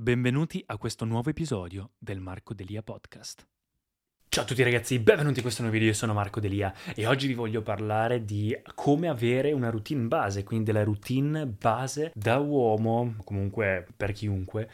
Benvenuti a questo nuovo episodio del Marco Delia Podcast. Ciao a tutti ragazzi, benvenuti in questo nuovo video, io sono Marco Delia e oggi vi voglio parlare di come avere una routine base, quindi della routine base da uomo, comunque per chiunque,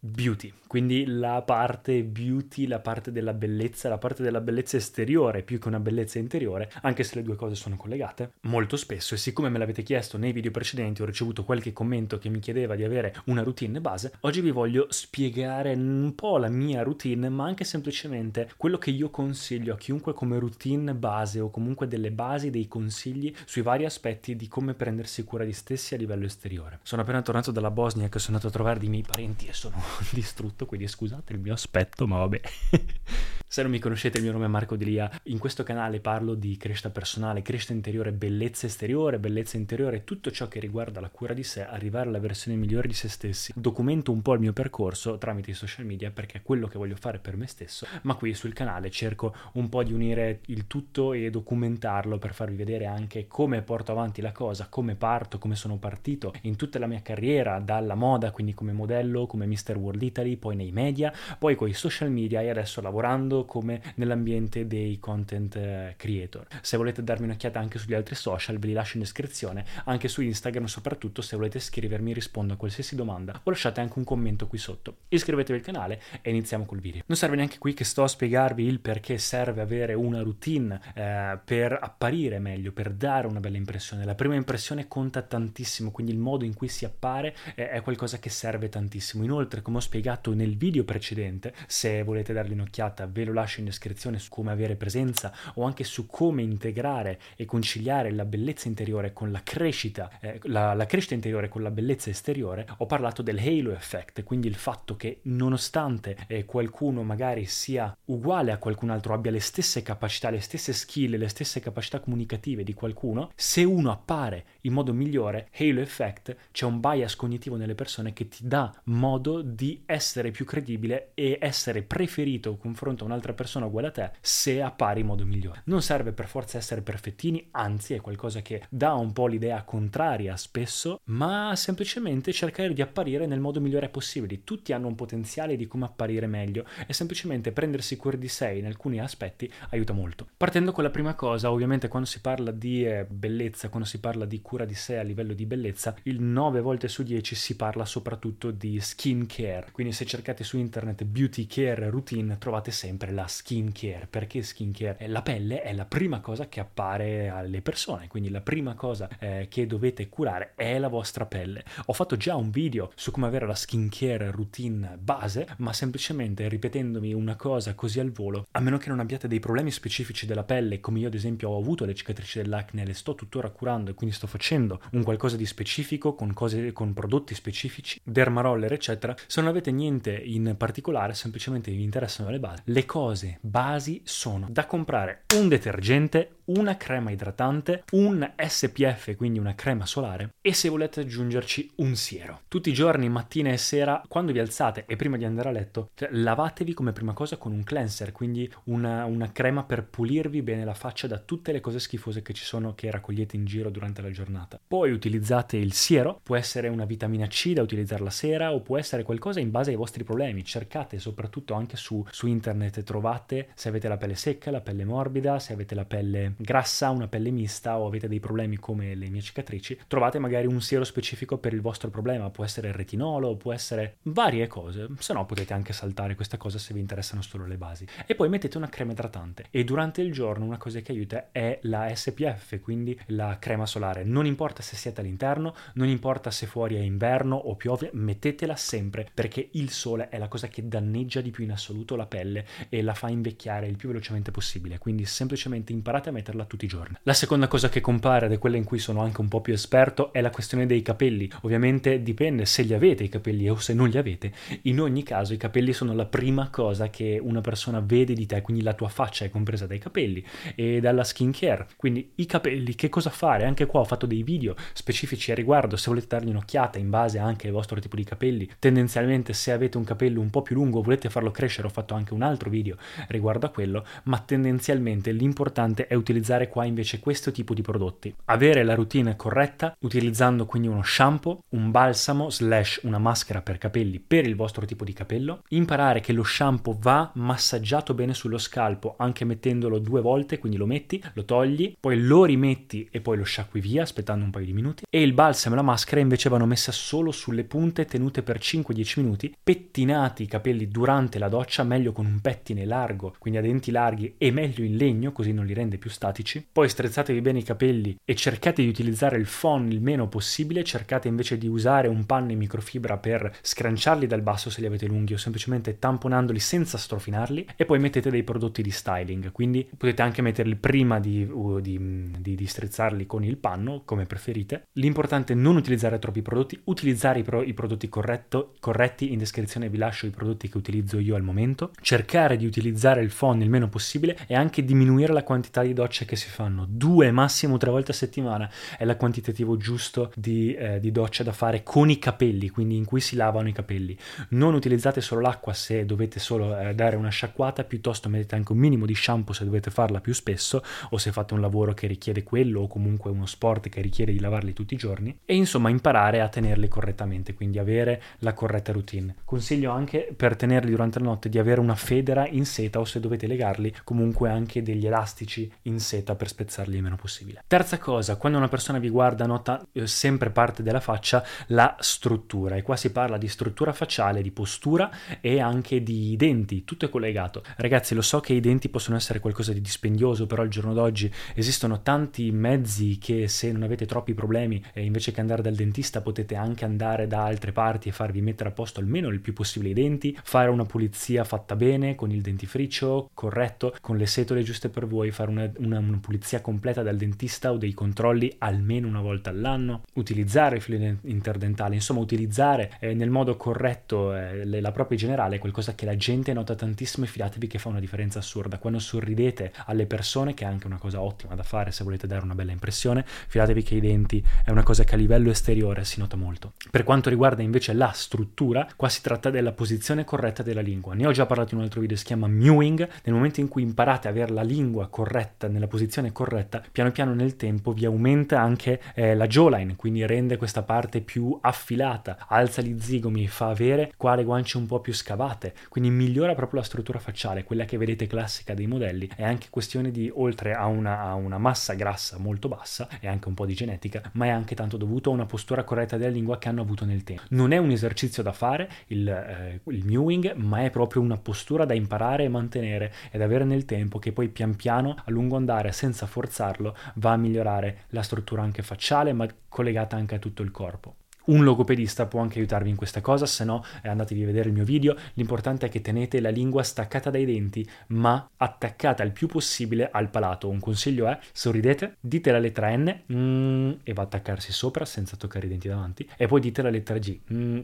beauty, quindi la parte beauty, la parte della bellezza, la parte della bellezza esteriore più che una bellezza interiore, anche se le due cose sono collegate molto spesso e siccome me l'avete chiesto nei video precedenti, ho ricevuto qualche commento che mi chiedeva di avere una routine base, oggi vi voglio spiegare un po' la mia routine, ma anche semplicemente quello che io consiglio a chiunque come routine base o comunque delle basi, dei consigli sui vari aspetti di come prendersi cura di stessi a livello esteriore. Sono appena tornato dalla Bosnia che sono andato a trovare dei miei parenti e sono distrutto, quindi scusate il mio aspetto, ma vabbè. Se non mi conoscete, il mio nome è Marco Delia. In questo canale parlo di crescita personale, crescita interiore, bellezza esteriore, bellezza interiore, tutto ciò che riguarda la cura di sé, arrivare alla versione migliore di se stessi. Documento un po' il mio percorso tramite i social media perché è quello che voglio fare per me stesso, ma qui sul canale cerco un po' di unire il tutto e documentarlo per farvi vedere anche come porto avanti la cosa, come parto, come sono partito in tutta la mia carriera, dalla moda, quindi come modello, come Mr. World Italy, poi nei media, poi con i social media e adesso lavorando come nell'ambiente dei content eh, creator. Se volete darmi un'occhiata anche sugli altri social ve li lascio in descrizione, anche su Instagram soprattutto se volete scrivermi rispondo a qualsiasi domanda o lasciate anche un commento qui sotto. Iscrivetevi al canale e iniziamo col video. Non serve neanche qui che sto a spiegarvi il perché serve avere una routine eh, per apparire meglio, per dare una bella impressione. La prima impressione conta tantissimo, quindi il modo in cui si appare eh, è qualcosa che serve tantissimo. Inoltre, come ho spiegato nel video precedente, se volete dargli un'occhiata ve lo lascio in descrizione su come avere presenza o anche su come integrare e conciliare la bellezza interiore con la crescita, eh, la, la crescita interiore con la bellezza esteriore, ho parlato del halo effect, quindi il fatto che nonostante eh, qualcuno magari sia uguale a qualcun altro, abbia le stesse capacità, le stesse skill, le stesse capacità comunicative di qualcuno, se uno appare in modo migliore, halo effect, c'è un bias cognitivo nelle persone che ti dà modo di essere più credibile e essere preferito confronto a un un'altra persona uguale a te se appari in modo migliore. Non serve per forza essere perfettini, anzi è qualcosa che dà un po' l'idea contraria spesso, ma semplicemente cercare di apparire nel modo migliore possibile. Tutti hanno un potenziale di come apparire meglio e semplicemente prendersi cura di sé in alcuni aspetti aiuta molto. Partendo con la prima cosa, ovviamente quando si parla di eh, bellezza, quando si parla di cura di sé a livello di bellezza, il 9 volte su 10 si parla soprattutto di skin care. Quindi se cercate su internet beauty care routine trovate sempre la skin care. Perché skin care? La pelle è la prima cosa che appare alle persone, quindi la prima cosa eh, che dovete curare è la vostra pelle. Ho fatto già un video su come avere la skin care routine base, ma semplicemente ripetendomi una cosa così al volo, a meno che non abbiate dei problemi specifici della pelle, come io ad esempio ho avuto le cicatrici dell'acne, le sto tuttora curando e quindi sto facendo un qualcosa di specifico con cose con prodotti specifici, dermaroller eccetera. Se non avete niente in particolare, semplicemente vi interessano le basi, le cose basi sono da comprare un detergente, una crema idratante, un SPF, quindi una crema solare, e se volete aggiungerci un siero. Tutti i giorni, mattina e sera, quando vi alzate e prima di andare a letto, cioè, lavatevi come prima cosa con un cleanser, quindi una, una crema per pulirvi bene la faccia da tutte le cose schifose che ci sono che raccogliete in giro durante la giornata. Poi utilizzate il siero, può essere una vitamina C da utilizzare la sera o può essere qualcosa cosa in base ai vostri problemi. Cercate soprattutto anche su, su internet, trovate se avete la pelle secca, la pelle morbida, se avete la pelle grassa, una pelle mista o avete dei problemi come le mie cicatrici, trovate magari un siero specifico per il vostro problema. Può essere il retinolo, può essere varie cose. Se no potete anche saltare questa cosa se vi interessano solo le basi. E poi mettete una crema idratante. E durante il giorno una cosa che aiuta è la SPF, quindi la crema solare. Non importa se siete all'interno, non importa se fuori è inverno o piove, mettetela sempre perché il sole è la cosa che danneggia di più in assoluto la pelle e la fa invecchiare il più velocemente possibile. Quindi semplicemente imparate a metterla tutti i giorni. La seconda cosa che compare, ed è quella in cui sono anche un po' più esperto, è la questione dei capelli. Ovviamente dipende se li avete i capelli o se non li avete. In ogni caso i capelli sono la prima cosa che una persona vede di te, quindi la tua faccia è compresa dai capelli e dalla skin care. Quindi i capelli, che cosa fare? Anche qua ho fatto dei video specifici a riguardo, se volete dargli un'occhiata in base anche al vostro tipo di capelli. Tendenzialmente se avete un capello un po' più lungo, volete farlo crescere, ho fatto anche un altro video riguardo a quello, ma tendenzialmente l'importante è utilizzare qua invece questo tipo di prodotti. Avere la routine corretta utilizzando quindi uno shampoo, un balsamo slash una maschera per capelli per il vostro tipo di capello, imparare che lo shampoo va massaggiato bene sullo scalpo anche mettendolo due volte, quindi lo metti, lo togli, poi lo rimetti e poi lo sciacqui via aspettando un paio di minuti e il balsamo e la maschera invece vanno messe solo sulle punte tenute per 5-10 minuti, pettinati i capelli durante la doccia, meglio con un pettine largo, quindi a denti larghi e meglio in legno così non li rende più statici, poi strezzatevi bene i capelli e cercate di utilizzare il phon il meno possibile, cercate invece di usare un panno in microfibra per scranciarli dal basso se li avete lunghi o semplicemente tamponandoli senza strofinarli e poi mettete dei prodotti di styling, quindi potete anche metterli prima di, di, di, di strizzarli con il panno come preferite. L'importante è non utilizzare troppi prodotti, utilizzare i, pro, i prodotti corretto, corretti, in descrizione vi lascio i prodotti che utilizzo io al momento, cercare di utilizzare il phon il meno possibile e anche diminuire la quantità di docce che si fanno, due massimo tre volte a settimana è la quantitativo giusto di, eh, di doccia da fare con i capelli, quindi in cui si lavano i capelli. Non utilizzate solo l'acqua se dovete solo eh, dare una sciacquata, piuttosto mettete anche un minimo di shampoo se dovete farla più spesso o se fate un lavoro che richiede quello o comunque uno sport che richiede di lavarli tutti i giorni. E insomma imparare a tenerli correttamente, quindi avere la corretta routine. Consiglio anche per tenerli durante la notte di avere una federa in seta o se dovete legarli comunque anche degli elastici in seta per spezzarli il meno possibile. Terza cosa, quando una persona vi guarda nota eh, sempre parte della faccia la struttura e qua si parla di struttura facciale, di postura e anche di denti, tutto è collegato. Ragazzi, lo so che i denti possono essere qualcosa di dispendioso, però al giorno d'oggi esistono tanti mezzi che se non avete troppi problemi e invece che andare dal dentista potete anche andare da altre parti e farvi mettere a posto almeno il più possibile i denti, fare una pulizia fatta bene con il dentifricio corretto, con le setole giuste per voi, fare una, una, una pulizia completa dal dentista o dei controlli almeno una volta all'anno, utilizzare il filo interdentale, insomma utilizzare eh, nel modo corretto eh, la propria generale è qualcosa che la gente nota tantissimo e fidatevi che fa una differenza assurda. Quando sorridete alle persone, che è anche una cosa ottima da fare se volete dare una bella impressione, fidatevi che i denti è una cosa che a livello esteriore si nota molto. Per quanto riguarda invece la struttura, qua si tratta della posizione corretta della lingua. Ne ho già parlato in un altro video, si chiama mewing. Nel momento in cui imparate a avere la lingua corretta, nella posizione corretta, piano piano nel tempo vi aumenta anche eh, la jawline, quindi rende questa parte più affilata, alza gli zigomi, fa avere qua le guance un po' più scavate, quindi migliora proprio la struttura facciale, quella che vedete classica dei modelli. È anche questione di, oltre a una, a una massa grassa molto bassa, e anche un po' di genetica, ma è anche tanto dovuto a una postura corretta della lingua che hanno avuto nel tempo. Non è un esercizio da fare, il, eh, il mewing, ma è proprio una postura da imparare e mantenere ed avere nel tempo che poi pian piano, a lungo andare, senza forzarlo, va a migliorare la struttura anche facciale, ma collegata anche a tutto il corpo. Un logopedista può anche aiutarvi in questa cosa, se no eh, andatevi a vedere il mio video. L'importante è che tenete la lingua staccata dai denti, ma attaccata il più possibile al palato. Un consiglio è sorridete, dite la lettera N mm, e va a attaccarsi sopra senza toccare i denti davanti, e poi dite la lettera G. Mm,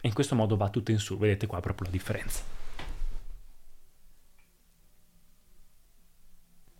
e in questo modo va tutto in su, vedete qua proprio la differenza.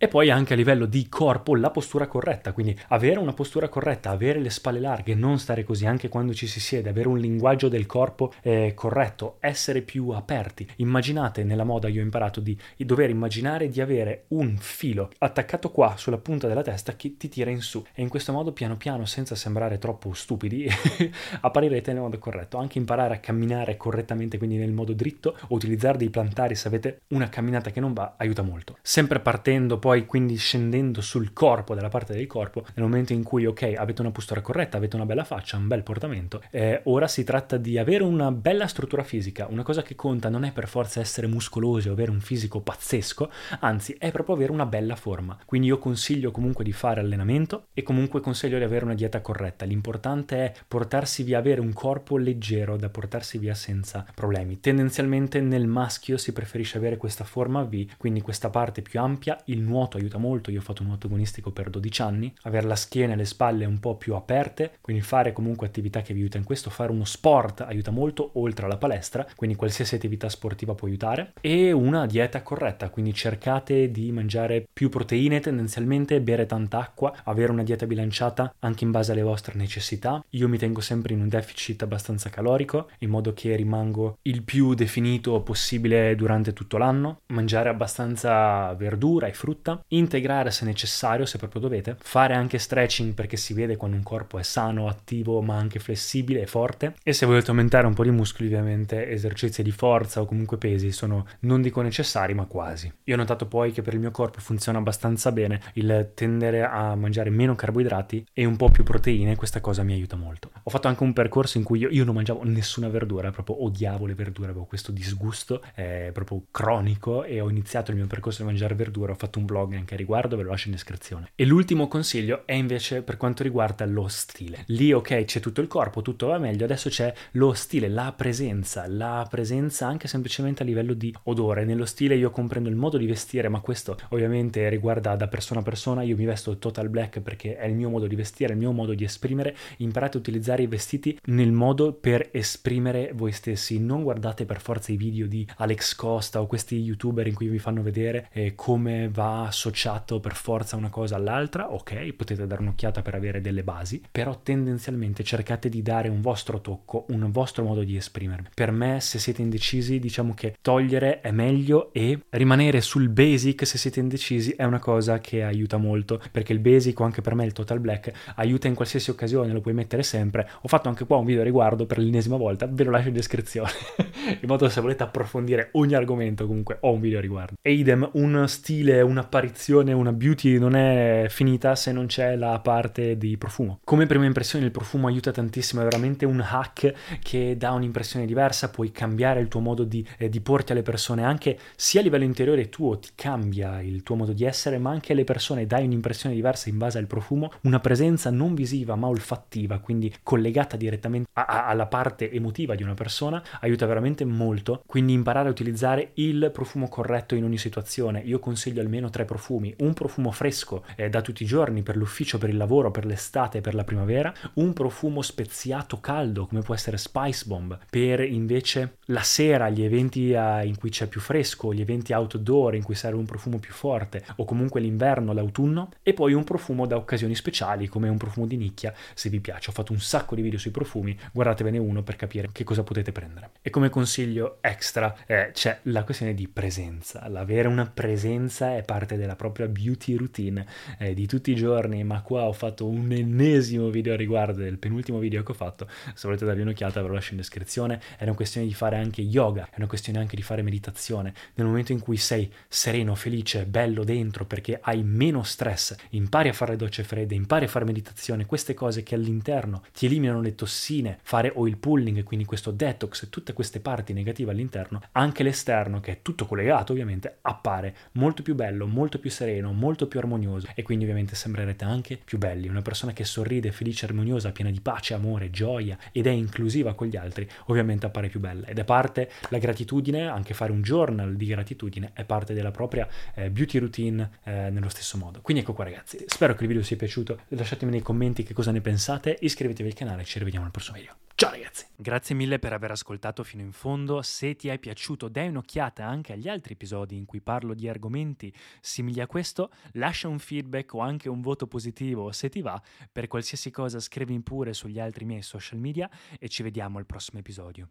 E poi anche a livello di corpo la postura corretta, quindi avere una postura corretta, avere le spalle larghe, non stare così anche quando ci si siede, avere un linguaggio del corpo eh, corretto, essere più aperti. Immaginate nella moda io ho imparato di, dover immaginare di avere un filo attaccato qua sulla punta della testa che ti tira in su e in questo modo piano piano senza sembrare troppo stupidi apparirete nel modo corretto. Anche imparare a camminare correttamente, quindi nel modo dritto, o utilizzare dei plantari se avete una camminata che non va, aiuta molto. Sempre partendo poi, quindi scendendo sul corpo, della parte del corpo, nel momento in cui, ok, avete una postura corretta, avete una bella faccia, un bel portamento, eh, ora si tratta di avere una bella struttura fisica. Una cosa che conta non è per forza essere muscolosi o avere un fisico pazzesco, anzi è proprio avere una bella forma. Quindi io consiglio comunque di fare allenamento e comunque consiglio di avere una dieta corretta. L'importante è portarsi via, avere un corpo leggero da portarsi via senza problemi. Tendenzialmente nel maschio si preferisce avere questa forma V, quindi questa parte più ampia. Il nuoto aiuta molto, io ho fatto nuoto agonistico per 12 anni, avere la schiena e le spalle un po' più aperte, quindi fare comunque attività che vi aiuta in questo, fare uno sport aiuta molto oltre alla palestra, quindi qualsiasi attività sportiva può aiutare. E una dieta corretta, quindi cercate di mangiare più proteine tendenzialmente, bere tanta acqua, avere una dieta bilanciata anche in base alle vostre necessità. Io mi tengo sempre in un deficit abbastanza calorico, in modo che rimango il più definito possibile durante tutto l'anno, mangiare abbastanza verdura e frutta, integrare se necessario, se proprio dovete, fare anche stretching perché si vede quando un corpo è sano, attivo, ma anche flessibile e forte e se volete aumentare un po' di muscoli ovviamente esercizi di forza o comunque pesi sono non dico necessari ma quasi. Io ho notato poi che per il mio corpo funziona abbastanza bene il tendere a mangiare meno carboidrati e un po' più proteine, questa cosa mi aiuta molto. Ho fatto anche un percorso in cui io, io non mangiavo nessuna verdura, proprio odiavo le verdure, avevo questo disgusto eh, proprio cronico e ho iniziato il mio percorso di mangiare verdura, ho fatto un blog anche a riguardo, ve lo lascio in descrizione. E l'ultimo consiglio è invece per quanto riguarda lo stile. Lì ok c'è tutto il corpo, tutto va meglio, adesso c'è lo stile, la presenza, la presenza anche semplicemente a livello di odore. Nello stile io comprendo il modo di vestire, ma questo ovviamente riguarda da persona a persona, io mi vesto total black perché è il mio modo di vestire, il mio modo di esprimere, imparate a utilizzare i vestiti nel modo per esprimere voi stessi, non guardate per forza i video di Alex Costa o questi youtuber in cui vi fanno vedere eh, come va associato per forza una cosa all'altra, ok, potete dare un'occhiata per avere delle basi, però tendenzialmente cercate di dare un vostro tocco, un vostro modo di esprimervi. Per me se siete indecisi diciamo che togliere è meglio e rimanere sul basic se siete indecisi è una cosa che aiuta molto perché il basic o anche per me il total black aiuta in qualsiasi occasione, lo puoi mettere sempre. Ho fatto anche qua un video a riguardo per l'ennesima volta, ve lo lascio in descrizione in modo se volete approfondire ogni argomento comunque ho un video a riguardo. E idem, un stile, un'apparizione, una beauty non è finita se non c'è la parte di profumo. Come prima impressione il profumo aiuta tantissimo, è veramente un hack che dà un'impressione diversa, puoi cambiare il tuo modo di, eh, di porti alle persone anche sia a livello interiore tuo, ti cambia il tuo modo di essere, ma anche alle persone dai un'impressione diversa in base al profumo, una presenza non visiva ma olfattiva, quindi collegata direttamente a, a, alla parte emotiva di una persona, aiuta veramente molto. Quindi imparare a utilizzare il profumo corretto in ogni situazione. Io consiglio almeno tre profumi: un profumo fresco eh, da tutti i giorni per l'ufficio, per il lavoro, per l'estate, per la primavera, un profumo speziato caldo come può essere Spice Bomb per invece la sera, gli eventi uh, in cui c'è più fresco, gli eventi outdoor in cui serve un profumo più forte o comunque l'inverno, l'autunno e poi un profumo da occasioni speciali come un profumo di nicchia se vi piace. Ho fatto un sacco di video sui profumi, guardatevene uno per capire che cosa potete prendere. E come consiglio extra eh, c'è la questione di presenza. L'avere una presenza è parte della propria beauty routine eh, di tutti i giorni, ma qua ho fatto un ennesimo video a riguardo del penultimo video che ho fatto. Se volete dargli un'occhiata ve lo lascio in descrizione. È una questione di fare anche yoga, è una questione anche di fare meditazione. Nel momento in cui sei sereno, felice, bello dentro perché hai meno stress, impari a fare docce fredde, impari a fare meditazione, queste cose che all'interno ti eliminano le tossine, fare oil pulling, quindi questo detox, tutte queste parti negative all'interno, anche l'esterno che è tutto collegato ovviamente appare molto più bello, molto più sereno, molto più armonioso e quindi ovviamente sembrerete anche più belli. Una persona che sorride, felice, armoniosa, piena di pace, amore, gioia ed è inclusiva con gli altri, ovviamente appare più bella. Ed è parte la gratitudine, anche fare un journal di gratitudine è parte della propria eh, beauty routine eh, nello stesso modo. Quindi ecco qua ragazzi, spero che il video sia piaciuto, lasciatemi nei commenti che cosa ne pensate, iscrivetevi al canale ci rivediamo al prossimo video. Ciao ragazzi! Grazie mille per aver ascoltato fino in fondo se ti è piaciuto, dai un'occhiata anche agli altri episodi in cui parlo di argomenti simili a questo, lascia un feedback o anche un voto positivo se ti va, per qualsiasi cosa scrivi pure sugli altri miei social media e ci vediamo al prossimo episodio.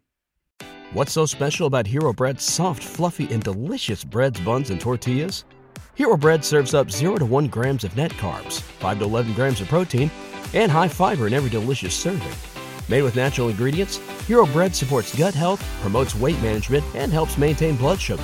What's so special about Hero Bread's soft, fluffy, and delicious breads, buns, and tortillas? Hero Bread serves up 0 to 1 grams of net carbs, 5 to 11 grams of protein, and high fiber in every delicious serving. Made with natural ingredients, Hero Bread supports gut health, promotes weight management, and helps maintain blood sugar.